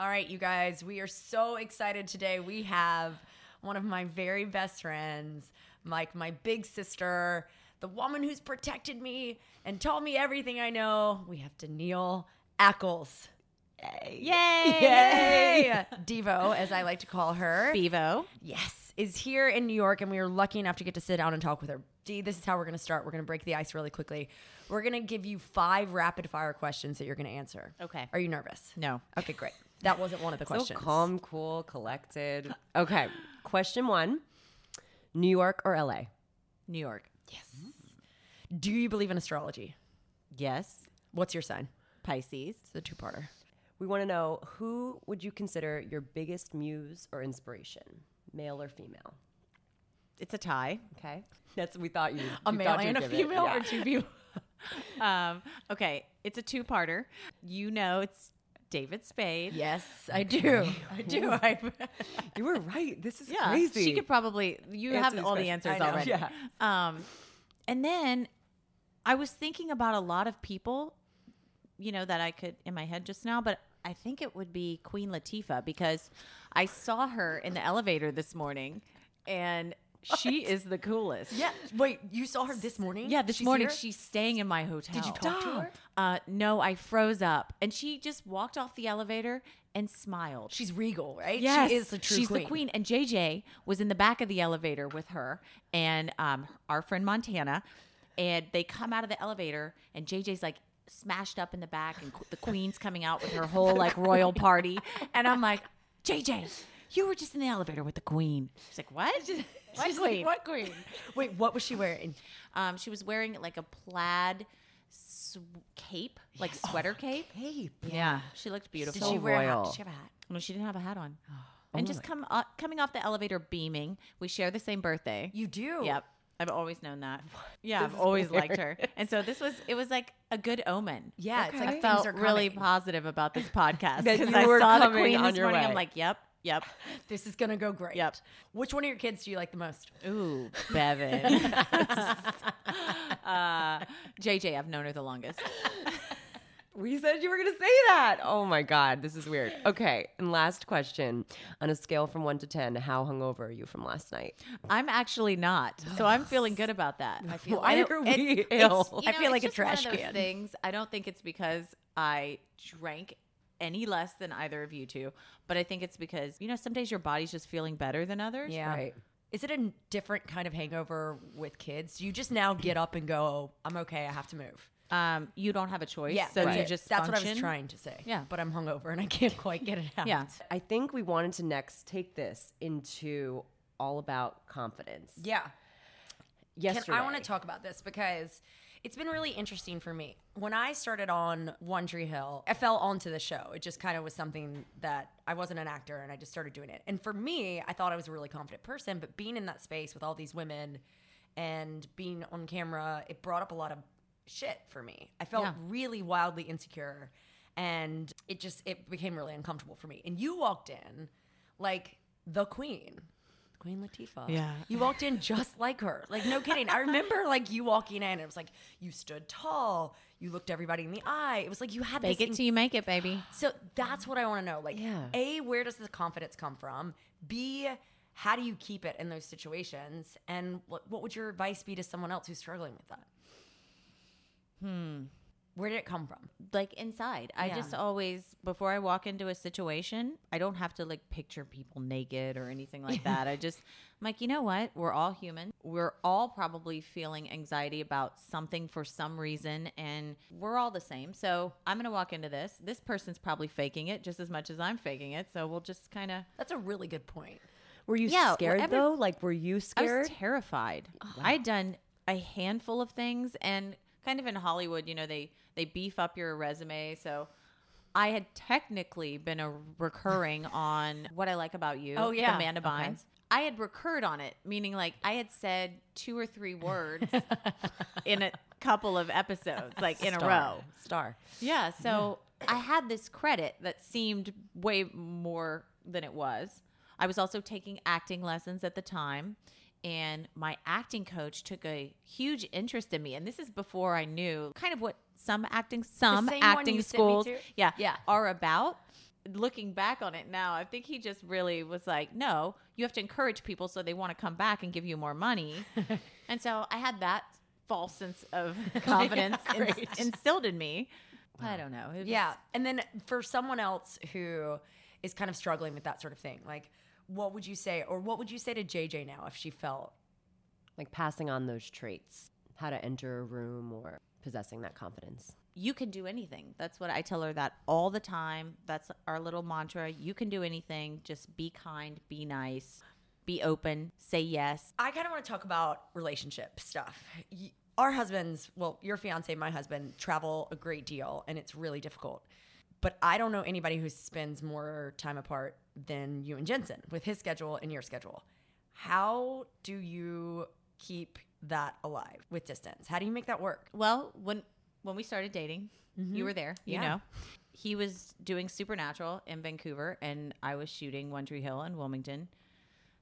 All right, you guys, we are so excited today. We have one of my very best friends, like my big sister, the woman who's protected me and told me everything I know. We have Danneel Ackles. Yay! Yay! Devo, as I like to call her. Bevo. Yes, is here in New York, and we are lucky enough to get to sit down and talk with her. Dee, this is how we're going to start. We're going to break the ice really quickly. We're going to give you five rapid fire questions that you're going to answer. Okay. Are you nervous? No. Okay, great. That wasn't one of the So questions. calm, cool, collected. Okay. Question one New York or LA? New York. Yes. Do you believe in astrology? Yes. What's your sign? Pisces. It's a two-parter. We want to know who would you consider your biggest muse or inspiration, male or female? It's a tie. Okay. That's we thought you. A you male and a female, Yeah. or two people? Um, okay. It's a two-parter. You know it's David Spade. yes, I do. I do. I, You were right. This is Yeah. crazy. She could probably you Answer have this all the answers already. Yeah. Um, and then I was thinking about a lot of people, you know, that I could in my head just now, but I think it would be Queen Latifah because I saw her in the elevator this morning and she is the coolest. yeah. Wait, you saw her this morning? Yeah, this She's morning here? she's staying in my hotel. Did you talk to her? Uh, no, I froze up, and she just walked off the elevator and smiled. She's regal, right? Yes, She is the true she's queen. the queen. And JJ was in the back of the elevator with her and um, our friend Montana, and they come out of the elevator, and JJ's like smashed up in the back, and the queen's coming out with her whole like royal party, and I'm like, JJ, you were just in the elevator with the queen. She's like, what? What She's like, queen? what queen? Wait, what was she wearing? Um, she was wearing like a plaid sw- cape, like sweater cape. Cape. Yeah, she looked Did beautiful. she wear a hat? Did she have a hat? No, she didn't have a hat on. and just come uh, coming off the elevator beaming. We share the same birthday. You do? Yep. I've always known that. Yeah, This I've is always liked her. And so this was it was like a good omen. Yeah, it's like I things felt are really positive about this podcast because I saw the queen on this your morning. way. I'm like, yep, yep. This is gonna go great. Yep. Which one of your kids do you like the most? Ooh, Bevin. uh, JJ, I've known her the longest. We said you were going to say that. Oh my God. This is weird. Okay. And last question. On a scale from one to 10, how hungover are you from last night? I'm actually not, so I'm feeling good about that. I feel Why I- are we it's- ill? you I feel like a it's one of trash those can. Things. I don't think it's because I drank any less than either of you two, but I think it's because you know some days your body's just feeling better than others. Yeah. Right. Is it a different kind of hangover with kids? Do you just now get up and go, I'm okay, I have to move? Um, you don't have a choice. Yeah, so that's you just that's what I was trying to say. Yeah. but I'm hungover and I can't quite get it out. Yeah. I think we wanted to next take this into all about confidence. yeah. Yesterday. Can, I want to talk about this because it's been really interesting for me. When I started on One Tree Hill, I fell onto the show. It just kind of was something that I wasn't an actor and I just started doing it. And for me, I thought I was a really confident person, but being in that space with all these women and being on camera, it brought up a lot of shit for me. I felt Yeah. really wildly insecure and it just it became really uncomfortable for me. And you walked in like the queen. Queen Latifah. Yeah. You walked in just like her. Like, no kidding. I remember like you walking in. It was like you stood tall. You looked everybody in the eye. It was like you had Fake this it till you make it, baby. so that's what I want to know. Like, Yeah. A, where does the confidence come from? B, how do you keep it in those situations? And what, what would your advice be to someone else who's struggling with that? Hmm. Where did it come from? like inside. I Yeah. just always before I walk into a situation, I don't have to like picture people naked or anything like that. I just I'm like, you know what? We're all human. We're all probably feeling anxiety about something for some reason and we're all the same. So, I'm going to walk into this. This person's probably faking it just as much as I'm faking it. So, we'll just kind of That's a really good point. Were you Yeah, scared whatever- though? Like, were you scared? I was terrified. I'd done a handful of things, and kind of in Hollywood, you know, they they beef up your resume. So I had technically been a recurring on what I like about you. Oh, yeah. Amanda Okay. Bynes. I had recurred on it, meaning like I had said two or three words in a couple of episodes, like in a row. Star. Yeah. So I had this credit that seemed way more than it was. I was also taking acting lessons at the time. And my acting coach took a huge interest in me. And this is before I knew kind of what some acting, some acting you sent me schools, yeah, Yeah. are about. looking back on it now, I think he just really was like, no, you have to encourage people so they want to come back and give you more money. and so I had that false sense of confidence ins- great. instilled in me. I don't know. It was- Yeah. And then for someone else who is kind of struggling with that sort of thing, like what would you say, or what would you say to JJ now if she felt Like passing on those traits, how to enter a room or possessing that confidence. you can do anything. That's what I tell her that all the time. That's our little mantra. You can do anything. Just be kind, be nice, be open, say yes. I kind of want to talk about relationship stuff. Our husbands, well, your fiance, my husband, travel a great deal and it's really difficult. But I don't know anybody who spends more time apart than you and Jensen with his schedule and your schedule. How do you keep that alive with distance? How do you make that work? Well, when when we started dating, mm-hmm. you were there. You Yeah. know, he was doing Supernatural in Vancouver, and I was shooting One Tree Hill in Wilmington.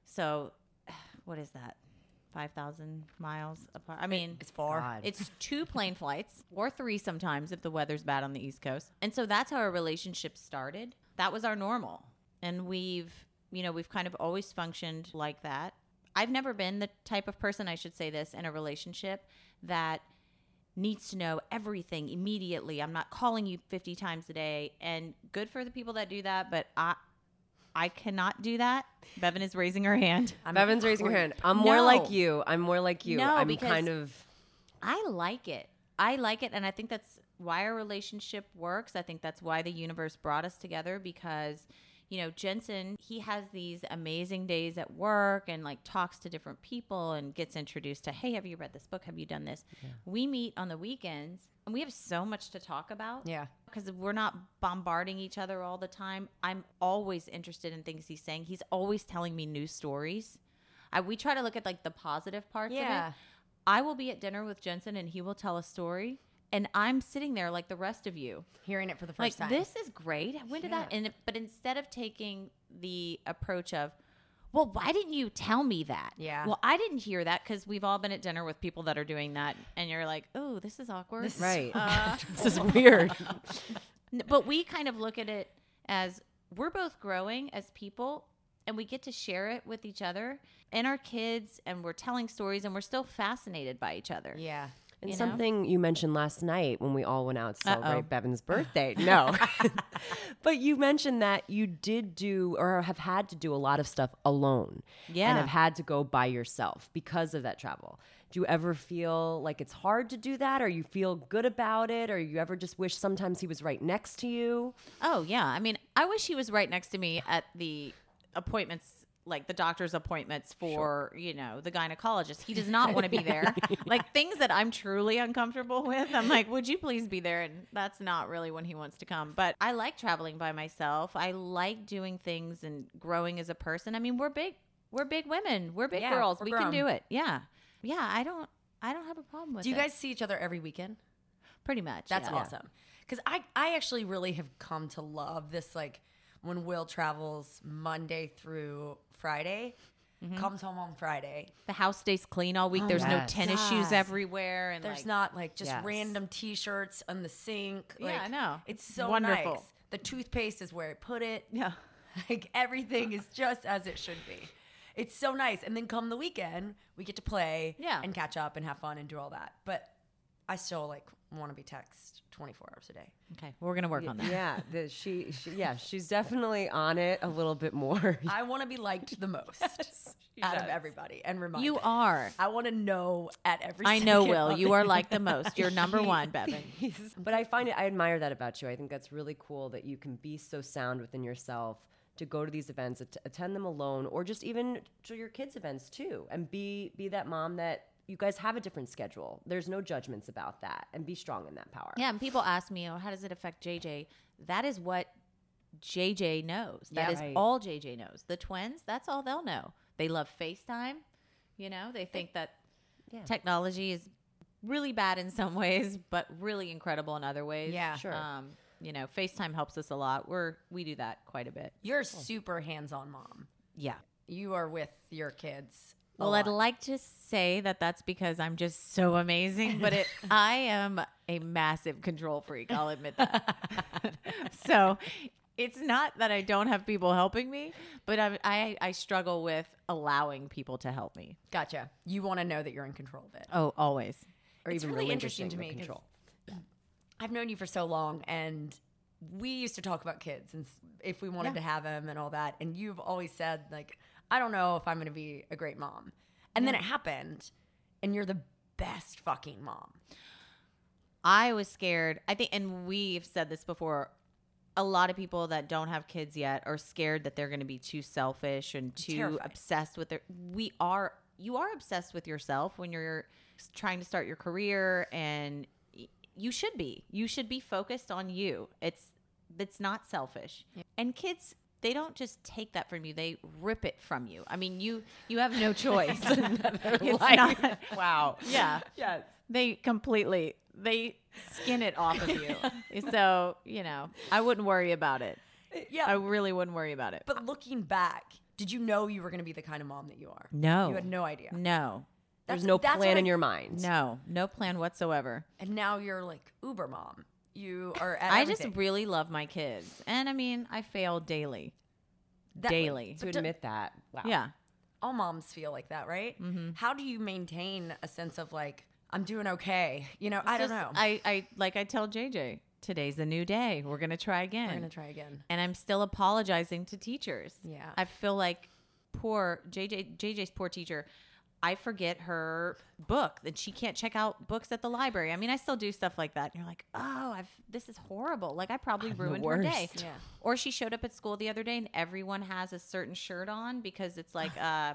So, what is that? Five thousand miles apart. I mean, It's far. God. It's two plane flights or three sometimes if the weather's bad on the East Coast. And so that's how our relationship started. That was our normal. And we've, you know, we've kind of always functioned like that. I've never been the type of person, I should say this, in a relationship that needs to know everything immediately. I'm not calling you 50 times a day. And good for the people that do that, but I I cannot do that. Bevin is raising her hand. I'm Bevin's raising her hand. I'm more No. like you. I'm more like you. No, I'm because- kind of I like it. I like it. And I think that's why our relationship works. I think that's why the universe brought us together because, you know, Jensen, he has these amazing days at work and like talks to different people and gets introduced to, hey, have you read this book? Have you done this? We meet on the weekends and we have so much to talk about Yeah. because we're not bombarding each other all the time. I'm always interested in things he's saying. He's always telling me new stories. I, we try to look at like the positive parts Yeah. of it. I will be at dinner with Jensen and he will tell a story, and I'm sitting there like the rest of you. Hearing it for the Like first time. this is great. When did that? And but instead of taking the approach of, well, why didn't you tell me that? Yeah. Well, I didn't hear that because we've all been at dinner with people that are doing that, and you're like, oh, this is awkward. This is- right. Uh, this is weird. But we kind of look at it as we're both growing as people and we get to share it with each other and our kids and we're telling stories and we're still fascinated by each other. yeah. And You know? something you mentioned last night when we all went out to Uh-oh. celebrate Bevin's birthday. No. but you mentioned that you did do or have had to do a lot of stuff alone. Yeah. And have had to go by yourself because of that travel. Do you ever feel like it's hard to do that or you feel good about it or you ever just wish sometimes he was right next to you? Oh, yeah. I mean, I wish he was right next to me at the appointments like the doctor's appointments for, you know, the gynecologist. He does not want to be there. like things that I'm truly uncomfortable with. I'm like, "Would you please be there?" And that's not really when he wants to come. But I like traveling by myself. I like doing things and growing as a person. I mean, we're big we're big women. We're big Yeah, girls. we're we grown. can do it. Yeah. Yeah, I don't I don't have a problem with Do you it. guys see each other every weekend? pretty much. That's yeah. awesome. Because I, I actually really have come to love this, like, when Will travels Monday through Friday, Mm-hmm. comes home on Friday. The house stays clean all week. Oh, There's no yes. tennis shoes everywhere and There's like, not, like, just Yes. random t shirts on the sink. Yeah, I know. It's so Wonderful. nice. The toothpaste is where I put it. Yeah. Like, everything is just as it should be. It's so nice. And then come the weekend, we get to play Yeah. and catch up and have fun and do all that. But I still, like, want to be text 24 hours a day. Okay, we're gonna work on that. Yeah, the, she, she yeah, she's definitely on it a little bit more. I want to be liked the most she out of everybody and reminded. You are. I want to know at every. I know, Will. You it. are liked the most. You're number one, Bevin. but I find it, I admire that about you. I think that's really cool that you can be so sound within yourself to go to these events, at- attend them alone, or just even to your kids' events too, and be be that mom that you guys have a different schedule. There's no judgments about that, and be strong in that power. Yeah, and people ask me, "Oh, how does it affect JJ?" That is what JJ knows. That Yeah. is Right. all JJ knows. The twins, that's all they'll know. They love FaceTime. You know, they think that Yeah. technology is really bad in some ways, but really incredible in other ways. Yeah. Sure. Um, you know, FaceTime helps us a lot. We're we do that quite a bit. You're a super hands-on mom. Yeah. You are with your kids. Well, I'd like to say that that's because I'm just so amazing, but it I am a massive control freak. I'll admit that. so, it's not that I don't have people helping me, but I, I I struggle with allowing people to help me. Gotcha. You want to know that you're in control of it. Oh, always. Or It's even really interesting to me. control. I've known you for so long, and we used to talk about kids and if we wanted to have them and all that. And you've always said, like, I don't know if I'm going to be a great mom. And then it happened, and you're the best fucking mom. I was scared. I think, and we've said this before. A lot of people that don't have kids yet are scared that they're going to be too selfish and too Terrified. obsessed with their. We are. You are obsessed with yourself when you're trying to start your career, and you should be. You should be focused on you. It's it's not selfish. And kids, they don't just take that from you; they rip it from you. I mean, you you have no choice. it's not. Wow. Yeah Yes. they completely they skin it off of you. so, you know, I wouldn't worry about it. Uh, yeah. I really wouldn't worry about it. but looking back, did you know you were going to be the kind of mom that you are? No. You had no idea. No. There's That's- no plan in I- your mind. No. No plan whatsoever. And now you're like uber mom. You are at I everything. just really love my kids. And I mean, I fail daily. That- daily. To admit that. Wow. Yeah. all moms feel like that, right? Mm-hmm. How do you maintain a sense of like I'm doing okay? You know, I don't Just- know. I, I like I tell JJ, today's a new day. We're gonna try again. We're gonna try again. and I'm still apologizing to teachers. Yeah. I feel like poor JJ JJ's poor teacher. I forget her book that she can't check out books at the library. I mean, I still do stuff like that. And you're like, oh, I've this is horrible. Like I probably ruined her day. Yeah. Or she showed up at school the other day and everyone has a certain shirt on because it's like uh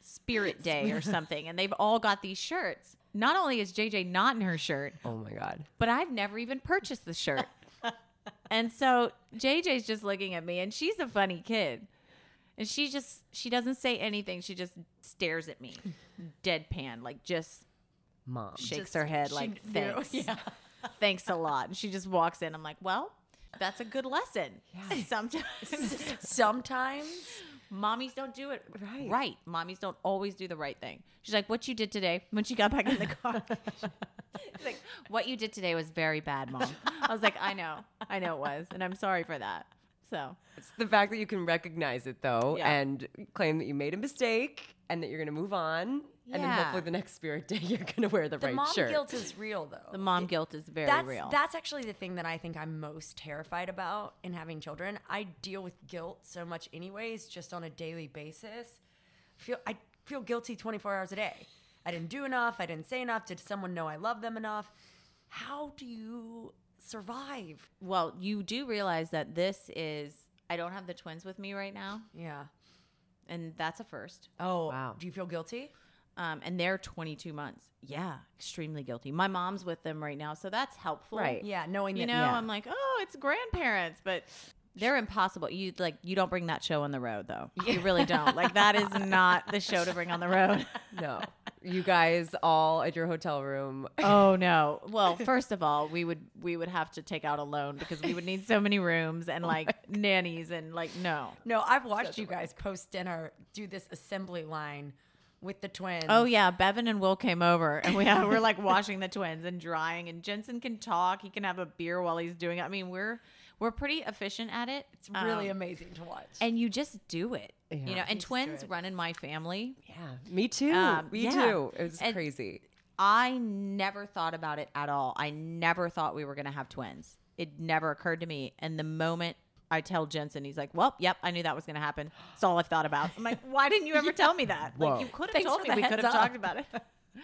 Spirit Day or something, and they've all got these shirts. Not only is JJ not in her shirt, Oh my God. but I've never even purchased the shirt. and so JJ's just looking at me and she's a funny kid. And she just she doesn't say anything. She just stares at me. Deadpan, like just Mom. shakes Just- her head like thanks. Yeah. Thanks a lot. And she just walks in. I'm like, well, that's a good lesson. Sometimes Sometimes mommies don't do it Right. Right. Mommies don't always do the right thing. She's like, what you did today when she got back in the car. She's like, what you did today was very bad, mom. I was like, I know. I know it was. And I'm sorry for that. So, It's the fact that you can recognize it though Yeah. and claim that you made a mistake and that you're going to move on. And then hopefully the next spirit day you're going to wear the, right shit. the right mom shirt. guilt is real though. the mom guilt is very that's real. that's actually the thing that I think I'm most terrified about in having children. I deal with guilt so much anyways, just on a daily basis. Feel I feel guilty 24 hours a day. I didn't do enough. I didn't say enough. Did someone know I love them enough? How do you survive? well, you do realize that this is, I don't have the twins with me right now. Yeah. And that's a first. Oh, Wow. Do you feel guilty? Um, and they're 22 months. Yeah, extremely guilty. My mom's with them right now, so that's helpful. Right. Yeah, knowing You that know, Yeah. I'm like, oh, it's grandparents, but they're impossible. You like, you don't bring that show on the road, though. You really don't. Like, that is not the show to bring on the road. No. You guys all at your hotel room. oh no. Well, first of all, we would we would have to take out a loan because we would need so many rooms and oh like nannies and like no. No, I've watched you guys post dinner do this assembly line with the twins. Oh yeah, Bevin and Will came over and we we're like washing the twins and drying and Jensen can talk. He can have a beer while he's doing it. I mean, we're we're pretty efficient at it. It's really Um, amazing to watch. and you just do it. Yeah. You know, and just twins it. run in my family. Yeah. Me too. Um, me yeah. too. It was And- crazy. I never thought about it at all. I never thought we were going to have twins. It never occurred to me. And the moment I tell Jensen, he's like, "Well, yep, I knew that was going to happen. That's all I've thought about." I'm like, "Why didn't you ever tell me that? Whoa. Like, you could have told me. We could have talked about it."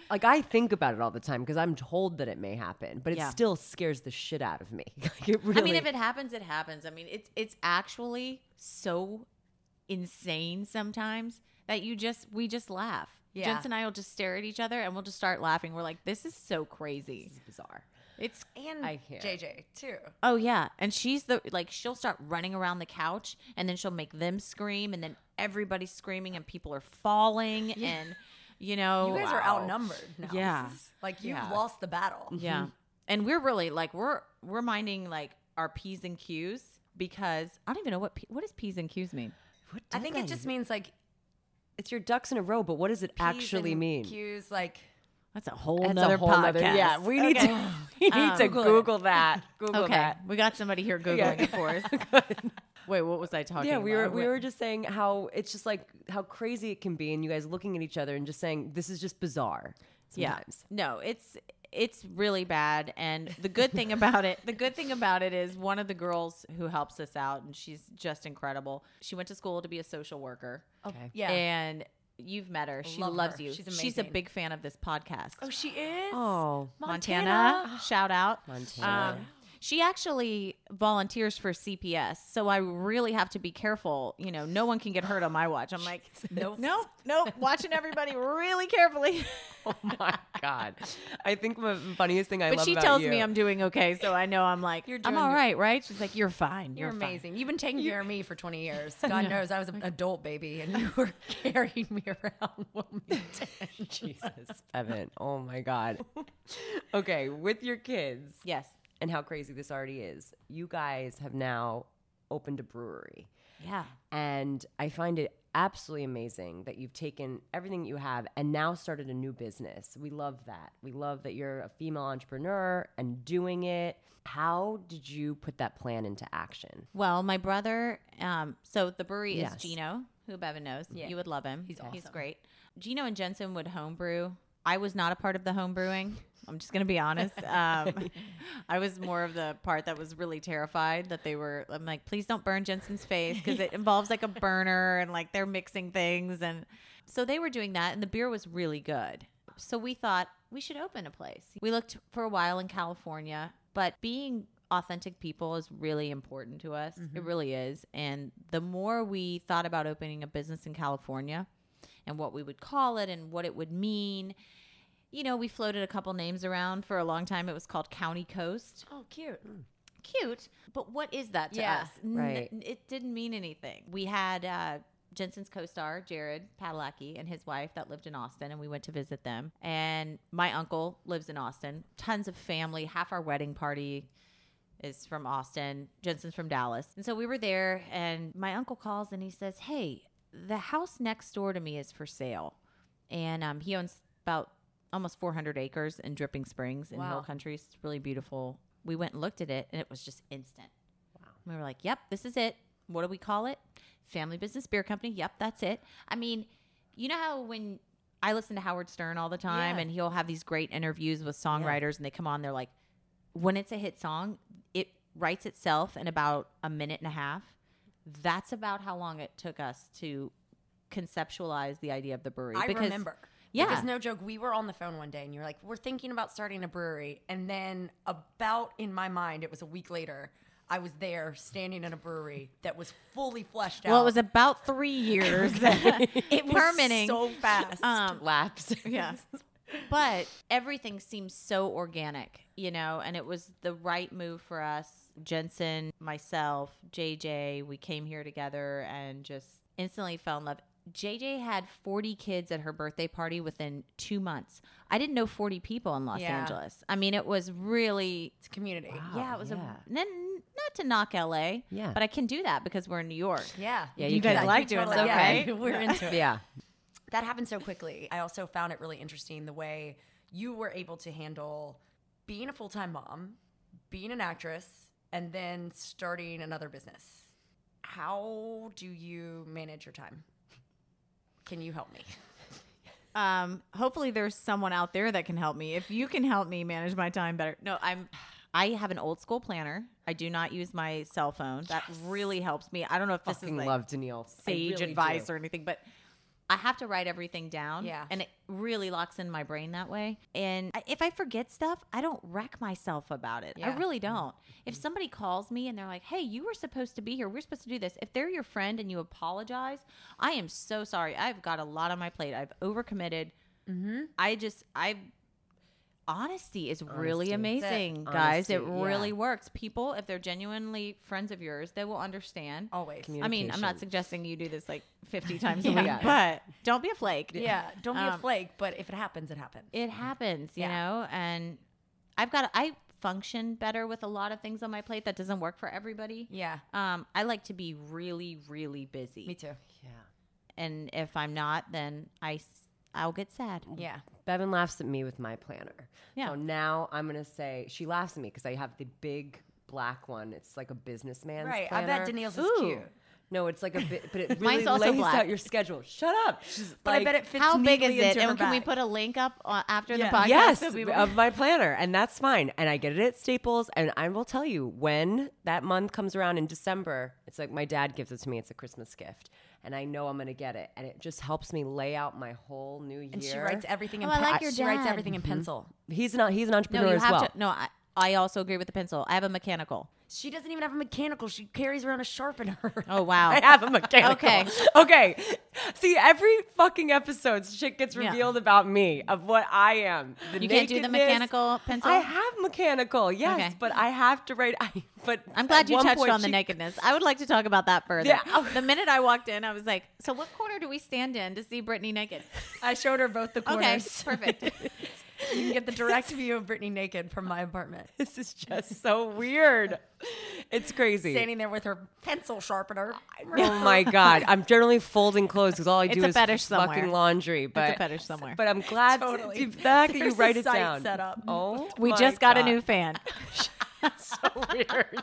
Like I think about it all the time because I'm told that it may happen, but it Yeah. still scares the shit out of me. Like, it really, I mean, if it happens, it happens. I mean, it's it's actually so insane sometimes that you just we just laugh. Yeah. Jensen and I will just stare at each other and we'll just start laughing. We're like, "This is so crazy." it's bizarre. It's and I can't. JJ too. Oh yeah, and she's the like she'll start running around the couch, and then she'll make them scream, and then everybody's screaming, and people are falling, and you know, You guys are outnumbered now. Yeah. Like you've Yeah. lost the battle. yeah, and we're really like we're we're minding like our p's and q's because I don't even know what P, what does p's and q's mean. What I think that it just even- means like it's your ducks in a row. But what does it P's actually and mean? Q's like That's a whole That's nother a whole podcast. nother. Yeah, we need Okay. to we need Um, to Google. Google that. Google Okay, that. we got somebody here googling Yeah. it for us. Wait, what was I talking yeah, about? we were we were just saying how it's just like how crazy it can be, and you guys looking at each other and just saying this is just bizarre. Sometimes. Yeah. No, it's it's really bad. And the good thing about it, the good thing about it is one of the girls who helps us out, and she's just incredible. She went to school to be a social worker. Okay. Yeah. And you've met her. She Love loves her. you. She's amazing. She's a big fan of this podcast. oh, she is. Oh, Montana. Shout out. Montana. Um, she actually volunteers for CPS, so I really have to be careful. You know, no one can get hurt on my watch. I'm like, nope, nope, nope. Watching everybody really carefully. oh my god! I think the funniest thing I But love But she tells you- me I'm doing okay, so I know I'm like, I'm all right, right? She's like, you're fine. You're, You're, fine." amazing. You've been taking care of me for 20 years. God knows I was an adult baby and you were carrying me around. Jesus, Evan. Oh my god. Okay, with your kids Yes. And how crazy this already is, you guys have now opened a brewery. Yeah. And I find it absolutely amazing that you've taken everything you have and now started a new business. We love that. We love that you're a female entrepreneur and doing it. How did you put that plan into action? Well, my brother, um, so the brewery Yes. is Gino, who Bevin knows. Yeah. You would love him. He's awesome. He's great. Gino and Jensen would homebrew. I was not a part of the home brewing. I'm just going to be honest. Um, I was more of the part that was really terrified that they were. I'm like, please don't burn Jensen's face because it involves like a burner and like they're mixing things. And so they were doing that, and the beer was really good. So we thought we should open a place. We looked for a while in California, but being authentic people is really important to us. It really is. And the more we thought about opening a business in California and what we would call it and what it would mean, you know, we floated a couple names around for a long time. It was called County Coast. Oh, cute. Cute, but what is that to Yeah, us? N- right. it didn't mean anything. We had uh, Jensen's co-star Jared Padalecki and his wife that lived in Austin, and we went to visit them. And my uncle lives in Austin. Tons of family. Half our wedding party is from Austin. Jensen's from Dallas, and so we were there. And my uncle calls and he says, "Hey, the house next door to me is for sale, and um, he owns about." Almost 400 acres in Dripping Springs in Hill Wow. Country. It's really beautiful. We went and looked at it, and it was just instant. Wow. We were like, yep, this is it. What do we call it? Family Business Beer Company. Yep, that's it. I mean, you know how when I listen to Howard Stern all the time Yeah. and he'll have these great interviews with songwriters and they come on, they're like, when it's a hit song, it writes itself in about a minute and a half. That's about how long it took us to conceptualize the idea of the brewery. I because, remember. Yeah. Because no joke, we were on the phone one day and you're like, we're thinking about starting a brewery. And then about in my mind, it was a week later, I was there standing in a brewery that was fully fleshed out. Well, it was about three years. it was permitting. so fast. Um, Laps. yeah. But everything seems so organic, you know, and it was the right move for us. Jensen, myself, JJ, we came here together and just instantly fell in love. JJ had 40 kids at her birthday party within two months. I didn't know 40 people in Los Yeah. Angeles. I mean, it was really, it's a community. yeah, it was yeah. a, n- not to knock LA, Yeah. but I can do that because we're in New York. Yeah. Yeah, You you guys can. like doing Totally- that, yeah. We're into it. Yeah. that happened so quickly. I also found it really interesting the way you were able to handle being a full time mom, being an actress, and then starting another business. How do you manage your time? Can you help me? um hopefully there's someone out there that can help me if you can help me manage my time better no i'm i have an old school planner i do not use my cell phone that really helps me i don't know if this is like love Danneel. I sage really advice do. or anything but i have to write everything down Yeah. and it really locks in my brain that way. And if i forget stuff i don't wreck myself about it. I really don't. If somebody calls me and they're like hey you were supposed to be here. We're supposed to do this. If they're your friend and you apologize i am so sorry. I've got a lot on my plate. I've overcommitted. Mm-hmm. I just I honesty is really Honesty. That's it. amazing, guys. It really yeah. works. People, if they're genuinely friends of yours, they will understand. Always. I mean, I'm not suggesting you do this like 50 times a week, but don't be a flake. Yeah. Don't be a Um, flake, but if it happens, it happens. It happens, you Yeah. know, and I've got I function better with a lot of things on my plate that doesn't work for everybody. yeah. Um, I like to be really, really busy. Me too. Yeah. And if I'm not, then I s- I'll get sad. Mm. Yeah. Bevin laughs at me with my planner. Yeah. So now I'm gonna say she laughs at me because I have the big black one. It's like a businessman's Right. planner. I bet Danneel's is Ooh. cute. No, it's like a bit, but it really Mine's also lays black. out your schedule. Shut up. She's But like, I bet it fits How big is neatly it? into her And can we bag. put a link up uh, after Yeah. the podcast? Yes, so people- of my planner, and that's fine. And I get it at Staples, and I will tell you when that month comes around in December. It's like my dad gives it to me. It's a Christmas gift, and I know I'm gonna get it, and it just helps me lay out my whole new year. And she writes everything in Oh, I pen- like your she writes dad. everything in pencil. He's not. He's an no, entrepreneur you as have well. to. No, I, I also agree with the pencil. I have a mechanical. She doesn't even have a mechanical. She carries around a sharpener. Oh wow. I have a mechanical. Okay. Okay. See, every fucking episode, shit gets Yeah. revealed about me of what I am. The You can't do the mechanical pencil? I have mechanical, yes, Okay. but I have to write. I, but I'm glad you touched on the nakedness. I would like to talk about that further. Yeah. The minute I walked in, I was like, "So what corner do we stand in to see Brittany naked?" I showed her both the corners. Okay, corners. perfect. You can get the direct view of Brittany naked from my apartment. This is just so weird. It's crazy. Standing there with her pencil sharpener. Oh my god! I'm generally folding clothes because all I It's do a is fetish fucking somewhere. laundry. But it's a fetish somewhere. But I'm glad Totally. the fact that you There's a write it site down. set up. Oh, We my just got a new fan. so weird.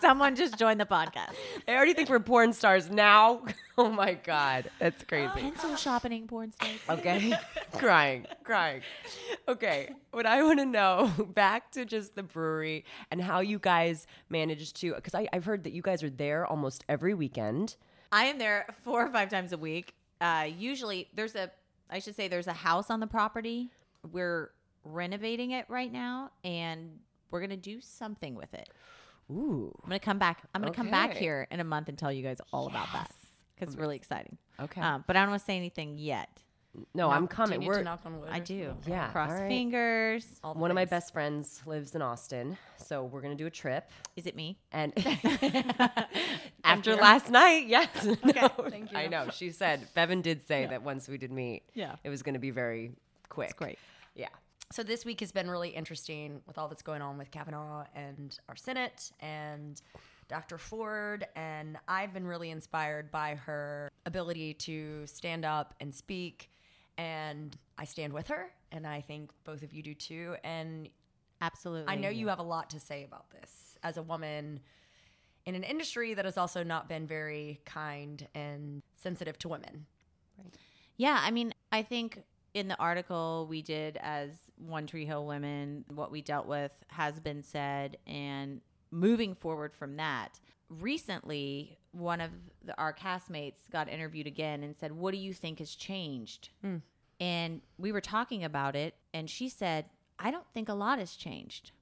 Someone just joined the podcast. I already think we're porn stars now. Oh my god, that's crazy. Pencil sharpening porn stars. Okay. crying, crying. Okay. What I want to know back to just the brewery and how you guys managed to, because I've heard that you guys are there almost every weekend. I am there four or five times a week. Uh, usually, there's a, I should say, there's a house on the property. We're renovating it right now, and we're gonna do something with it. Ooh. I'm gonna come back. I'm gonna come back here in a month and tell you guys all about that because it's really exciting. Okay. Um, but I don't want to say anything yet. no, I'm Do you coming. need We're to knock on wood I or do. something? Yeah, Cross all right. fingers. All the one of my things. best friends lives in Austin, so we're gonna do a trip. Is it me? And after last night, yes. No, thank you. I you. know. She said Bevin did say that once we did meet, Yeah. it was gonna be very quick. great. Yeah. So this week has been really interesting with all that's going on with Kavanaugh and our Senate and Dr. Ford. And I've been really inspired by her ability to stand up and speak. And I stand with her. And I think both of you do too. And Absolutely. I know you have a lot to say about this as a woman in an industry that has also not been very kind and sensitive to women. Yeah, I mean, I think in the article we did as One Tree Hill Women, what we dealt with has been said, and moving forward from that, recently one of the, our castmates got interviewed again and said, "What do you think has changed?" Hmm. And we were talking about it, and she said, "I don't think a lot has changed."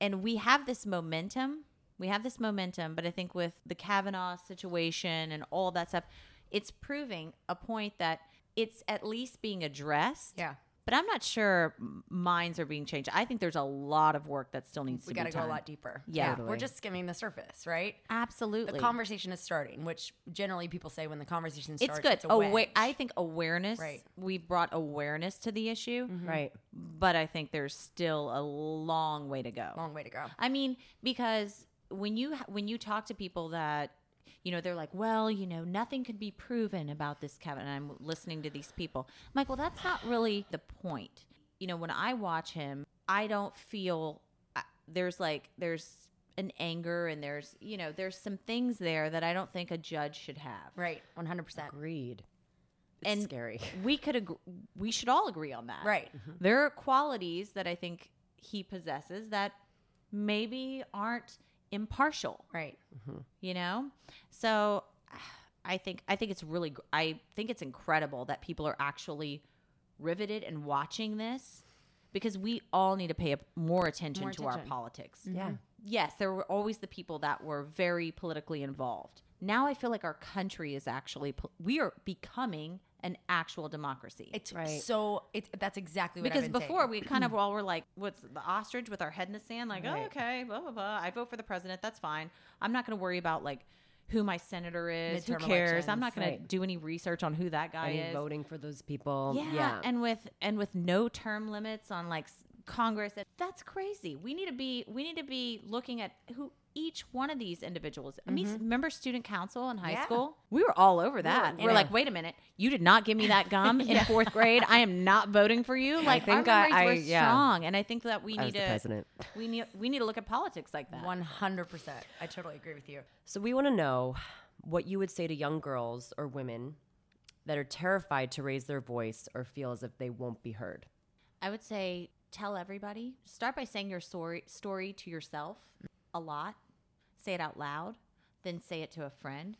And we have this momentum. We have this momentum, but I think with the Kavanaugh situation and all that stuff, it's proving a point that it's at least being addressed. Yeah. But I'm not sure minds are being changed. I think there's a lot of work that still needs We to be done. We got to go a lot deeper. Yeah. We're just skimming the surface, right? Absolutely. The conversation is starting, which generally people say when the conversation it's good. It's a Awa- wedge. I think awareness. Right. We brought awareness to the issue, mm-hmm. Right. but I think there's still a long way to go. long way to go. I mean, because when you when you talk to people that you know they're like, well, you know, nothing could be proven about this Kevin. And I'm listening to these people. I'm like, well, that's not really the point. You know, when I watch him, I don't feel I- there's like there's an anger and there's you know there's some things there that I don't think a judge should have. Right, one hundred percent. Agreed. It's And scary. We could agree. We should all agree on that. Right. Mm-hmm. There are qualities that I think he possesses that maybe aren't impartial Right. Mm-hmm. you know so i think i think it's really i think it's incredible that people are actually riveted and watching this because we all need to pay more attention More to our attention. politics Yeah. Mm-hmm. yes there were always the people that were very politically involved now i feel like our country is actually we are becoming an actual democracy It's Right. so it's that's exactly what because I've been before saying. we kind of all were like, what's the ostrich with our head in the sand? Like, oh, okay, blah, blah, blah. I vote for the president. That's fine. I'm not going to worry about like who my senator is. Midterm who cares? I'm not going to do any research on who that guy Any is. voting for those people. Yeah. Yeah. And with, and with no term limits on like Congress, that's crazy. We need to be, we need to be looking at who each one of these individuals. I mean, mm-hmm. remember student council in high Yeah. schow? We were all over that. in We're like, wait a minute, you did not give me that gum in fourth grade. I am not voting for you. Like, think our I- memories I- were yeah. strong, and I think that we need to president. we need we need to look at politics like that. 100%. I totally agree with you. So we want to know what you would say to young girls or women that are terrified to raise their voice or feel as if they won't be heard. I would say tell everybody. Start by saying your story story to yourself a lot. Say it out loud, then say it to a friend.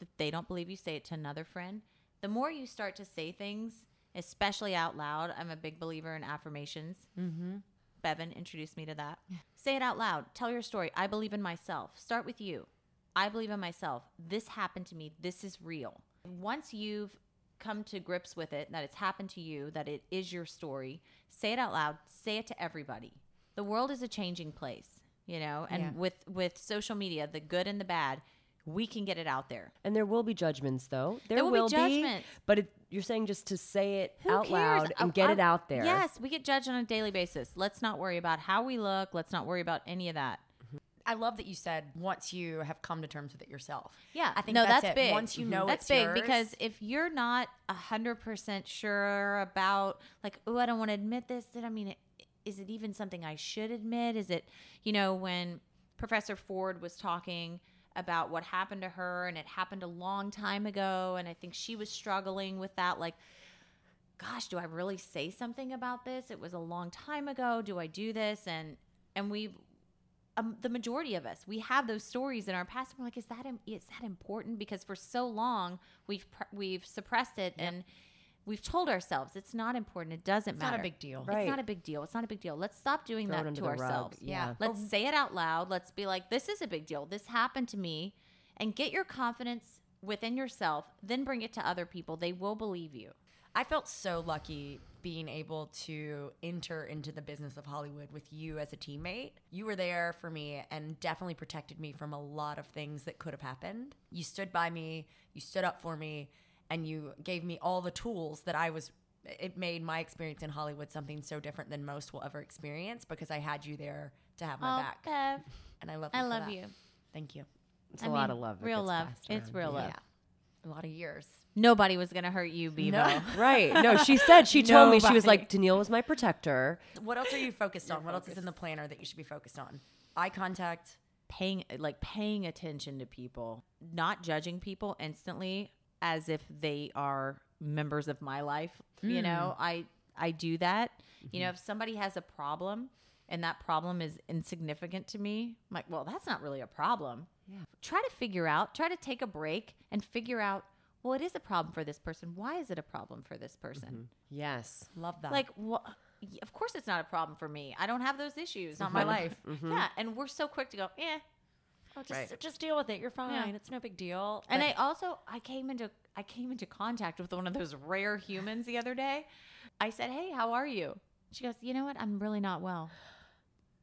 If they don't believe you, say it to another friend. The more you start to say things, especially out loud, I'm a big believer in affirmations. Mm-hmm. Bevin introduced me to that. Say it out loud. Tell your story. I believe in myself. Start with you. I believe in myself. This happened to me. This is real. Once you've come to grips with it, that it's happened to you, that it is your story, say it out loud. Say it to everybody. The world is a changing place, you know, and Yeah. with with social media, the good and the bad, we can get it out there. And there will be judgments, though. There, There will be will, judgments. But it, you're saying just to say it Who out cares? loud and I- get I- it out there. Yes, we get judged on a daily basis. Let's not worry about how we look. Let's not worry about any of that. Mm-hmm. I love that you said once you have come to terms with it yourself. Yeah, I think no, that's, that's, it. big. Once you mm-hmm. know that's it's big yours- because if you're not a hundred percent sure about, like, oh, I don't want to admit this. Then I mean, it, is it even something I should admit? Is it, you know, when Professor Ford was talking about what happened to her, and it happened a long time ago, and I think she was struggling with that, like. Gosh, do I really say something about this? It was a long time ago. Do I do this? And and we've um, the majority of us we have those stories in our past and we're like is that is that important because for so long we've pr- we've suppressed it and we've told ourselves it's not important. It doesn't matter. it's matter not a big deal. Right. it's not a big deal. It's not a big deal. Let's stop doing Throw that to ourselves. Yeah. let's say it out loud. Let's be like this is a big deal. This happened to me. And get your confidence within yourself then bring it to other people. They will believe you. I felt so lucky being able to enter into the business of Hollywood with you as a teammate. You were there for me and definitely protected me from a lot of things that could have happened. You stood by me, you stood up for me, and you gave me all the tools that I was. It made my experience in Hollywood something so different than most will ever experience because I had you there to have my oh, back. Bev, And I love you. i for love that. you Thank you. It's I a lot of love. real love it's around. real love Yeah. A lot of years. nobody was gonna hurt you Bebo. Right. No, she said, she told me, she was like, Danneel was my protector. What else are you focused on? What else is in the planner that you should be focused on? Eye contact. paying like paying attention to people, not judging people instantly as if they are members of my life. You hmm. know, I I do that. You know, mm-hmm. if somebody has a problem and that problem is insignificant to me, I'm like, well, that's not really a problem. Yeah. Try to figure out, try to take a break and figure out, well, it is a problem for this person. Why is it a problem for this person? Mm-hmm. Yes. Love that. Like, well, of course it's not a problem for me. I don't have those issues. It's not my life. Mm-hmm. Yeah, and we're so quick to go, eh, Oh, just, Right. just deal with it. You're fine. Yeah. It's no big deal. And But I also I came into I came into contact with one of those rare humans the other day. I said, "Hey, how are you?" She goes, "You know what? I'm really not well."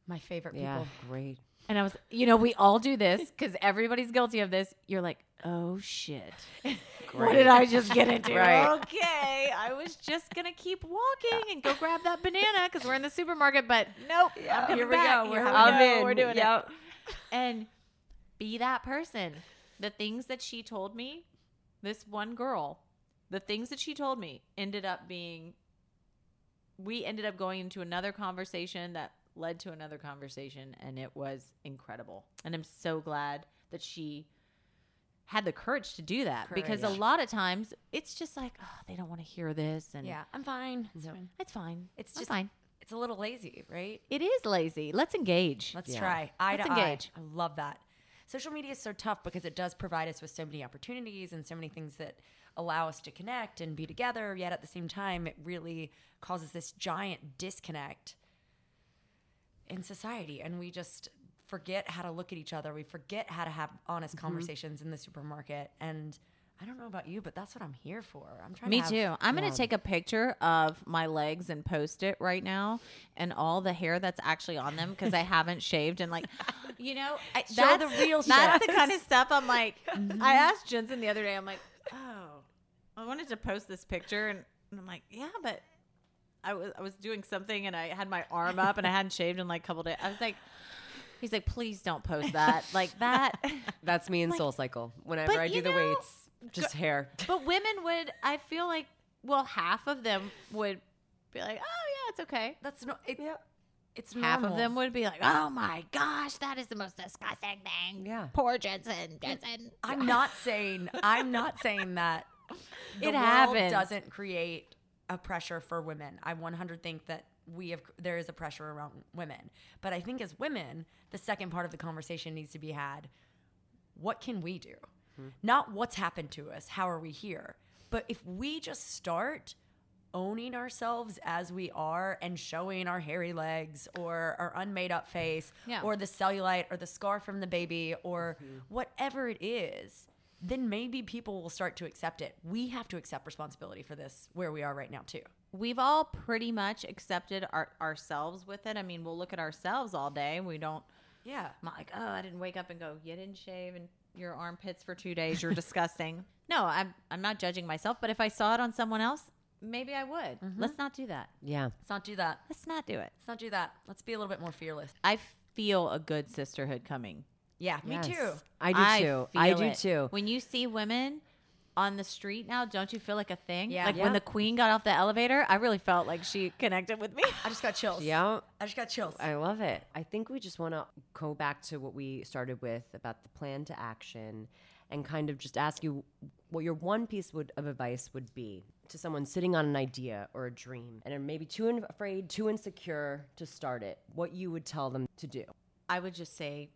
my favorite people. Yeah. Great. And I was, you know, we all do this because everybody's guilty of this. You're like, "Oh shit, what did I just get into?" Right. Okay, I was just gonna keep walking and go grab that banana because we're in the supermarket, but nope. I'm coming here we back. go. We're we having- go. I'm in. We're doing it Yep. and be that person. The things that she told me, this one girl, the things that she told me ended up being, we ended up going into another conversation that led to another conversation, and it was incredible. And I'm so glad that she had the courage to do that because a lot of times it's just like, oh, they don't want to hear this, and Yeah, I'm fine. It's fine. it's fine. It's I'm just fine. It's a little lazy, right? It is lazy. Let's engage. Let's Yeah. try. Eye Let's to eye. engage. I love that. Social media is so tough because it does provide us with so many opportunities and so many things that allow us to connect and be together. Yet at the same time, it really causes this giant disconnect in society. And we just forget how to look at each other. We forget how to have honest Mm-hmm. conversations in the supermarket. And I don't know about you, but that's what I'm here for. I'm trying Me to too. I'm gonna take a picture of my legs and post it right now, and all the hair that's actually on them because I haven't shaved and like, you know, I, that's the real That's the kind of stuff I'm like. I asked Jensen the other day. I'm like, oh, I wanted to post this picture, and, and I'm like, yeah, but I was I was doing something, and I had my arm up, and I hadn't shaved in like a couple days. I was like. He's like, please don't post that. like that. That's me in Soul Cycle. Whenever I do the know, weights, just hair. But women would, I feel like, well, half of them would be like, oh, yeah, it's okay. That's no. It, Yeah. It's Half of them would be like, oh my gosh, that is the most disgusting thing. Yeah. Poor Jensen. Jensen. I'm not saying. I'm not saying that. The It world happens. doesn't create a pressure for women. I 100 think that we have there is a pressure around women, but I think as women, the second part of the conversation needs to be had. What can we do? Mm-hmm. Not what's happened to us. How are we here? But if we just start owning ourselves as we are and showing our hairy legs or our unmade up face Yeah. or the cellulite or the scar from the baby or mm-hmm. whatever it is, then maybe people will start to accept it. We have to accept responsibility for this where we are right now too. We've all pretty much accepted our, ourselves with it. I mean, we'll look at ourselves all day. We don't, Yeah. I'm like, oh, I didn't wake up and go, you didn't shave and your armpits for two days. You're disgusting. No, I'm, I'm not judging myself, but if I saw it on someone else, maybe I would. Mm-hmm. Let's not do that. Yeah. Let's not do that. Let's not do it. Let's not do that. Let's be a little bit more fearless. I feel a good sisterhood coming. Yeah, me Yes. too. I do too. I feel do it. too. When you see women on the street now, don't you feel like a thing? Yeah. Like Yeah. when the queen got off the elevator, I really felt like she connected with me. I just got chills. Yeah. I just got chills. I love it. I think we just want to go back to what we started with about the plan to action and kind of just ask you what your one piece would, of advice would be to someone sitting on an idea or a dream and are maybe too in- afraid, too insecure to start it. What you would tell them to do. I would just say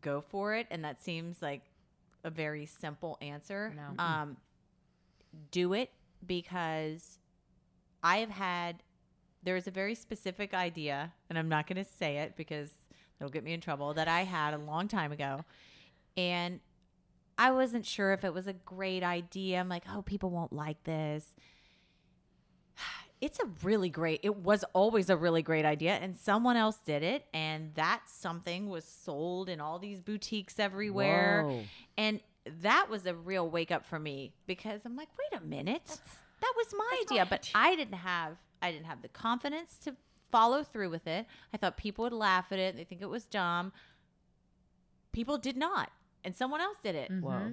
go for it. And that seems like a very simple answer. No. Um, do it because I have had, there's a very specific idea, and I'm not going to say it because it'll get me in trouble, that I had a long time ago. And I wasn't sure if it was a great idea. I'm like, oh, people won't like this. It's a really great, it was always a really great idea. And someone else did it. And that something was sold in all these boutiques everywhere. Whoa. And that was a real wake up for me because I'm like, wait a minute. that was my that's my idea. But idea. I didn't have I didn't have the confidence to follow through with it. I thought people would laugh at it. They think it was dumb. People did not. And someone else did it. Mm-hmm. Whoa.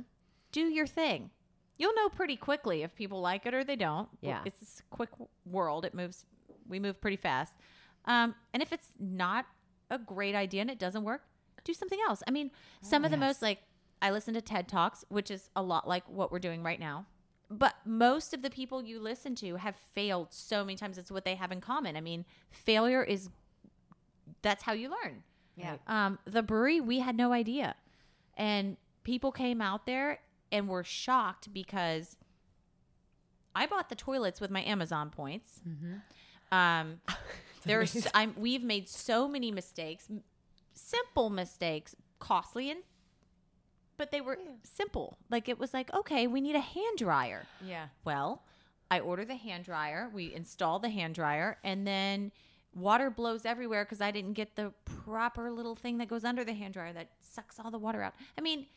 Do your thing. You'll know pretty quickly if people like it or they don't. Yeah. It's this quick world. It moves we move pretty fast. Um, and if it's not a great idea and it doesn't work, do something else. I mean, some of the most like I listen to TED Talks, which is a lot like what we're doing right now. But most of the people you listen to have failed so many times. It's what they have in common. I mean, failure is that's how you learn. Yeah. Um, the brewery, we had no idea. And people came out there and we were shocked because I bought the toilets with my Amazon points. Um, there's, I'm, we've made so many mistakes, simple mistakes, costly and, but they were simple. Like it was like, okay, we need a hand dryer. Yeah. Well, I order the hand dryer, we install the hand dryer, and then water blows everywhere because I didn't get the proper little thing that goes under the hand dryer that sucks all the water out. I mean,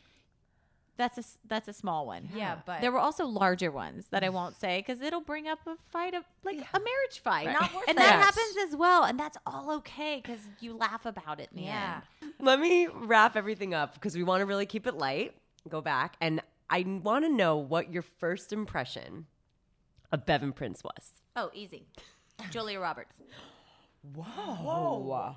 that's a s- that's a small one. Yeah, but- there were also larger ones that I won't say because it'll bring up a fight of like a marriage fight, Not worth and it. that Yes. happens as well, and that's all okay because you laugh about it in the Yeah. end. Let me wrap everything up because we want to really keep it light. Go back. And I want to know what your first impression of Bevin Prince was. Oh, easy, Julia Roberts. Whoa.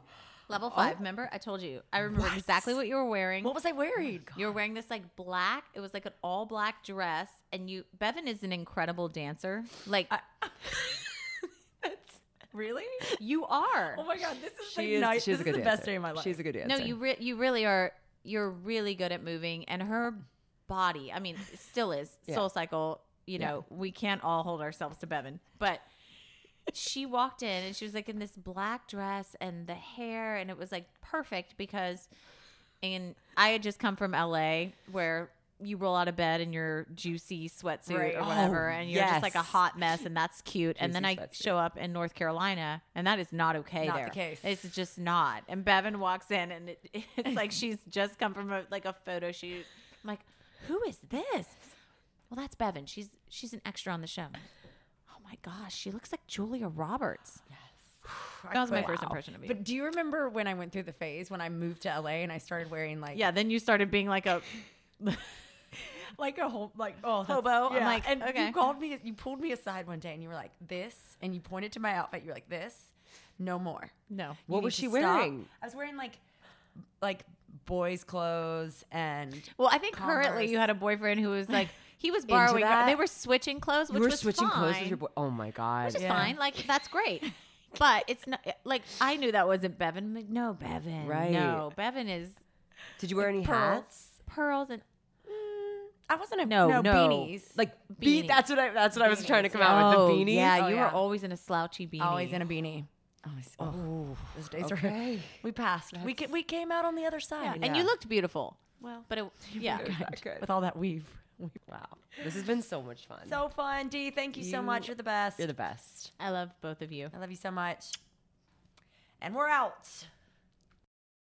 Level oh. five. Remember, I told you. I remember exactly what you were wearing. What was I oh wearing? You were wearing this like black. It was like an all black dress, and you. Bevin is an incredible dancer. Like Really? you are. Oh my god, this is She the is, she's this a good is the dancer. best day of my life. She's a good dancer. no, you re- you really are. You're really good at moving, and her body. I mean, still is Yeah. Soul Cycle. You know, we can't all hold ourselves to Bevin, but she walked in and she was like in this black dress and the hair, and it was like perfect because. And I had just come from LA where you roll out of bed in your juicy sweatsuit Right. or oh, whatever, Oh, and you're just like a hot mess, and that's cute. and then I sweatsuit. show up in North Carolina, and that is not okay Not the there. case. It's just not. And Bevin walks in, and it, it's like she's just come from a, like a photo shoot. I'm like, who is this? Well, that's Bevin. She's she's an extra on the show. I'm like, oh my gosh, she looks like Julia Roberts. I That was my quit. first impression of you. But do you remember when I went through the phase when I moved to LA and I started wearing like Yeah, then you started being like a like a whole like oh that's- Hobo? I'm like, and okay. you called me you pulled me aside one day and you were like this and you pointed to my outfit you were like this no more no. You What was to she stop." wearing? I was wearing like like boys clothes and Well, I think currently you had a boyfriend who was like he was borrowing. that? They were switching clothes, which you were was switching clothes fine, with your boy. Oh my god. which is Yeah. fine. Like that's great. But it's not like I knew that wasn't Bevin. I'm like, No, Bevin. Right. No, Bevin is Did you wear any pearls. hats? pearls and mm, I wasn't a No, no, no. beanies Like be- Beanie. that's what I that's what I was trying to come out with Oh, the beanies. Yeah, Oh, you yeah. were always in a slouchy beanie. always in a beanie always, oh, oh those days are Okay. we passed we ca- we came out on the other side Yeah, and you looked beautiful. well But it, yeah, Good. with all that weave Wow. This has been so much fun. so fun Dee thank you, so You- much you're the best You're the best. I love both of you. I love you so much and we're out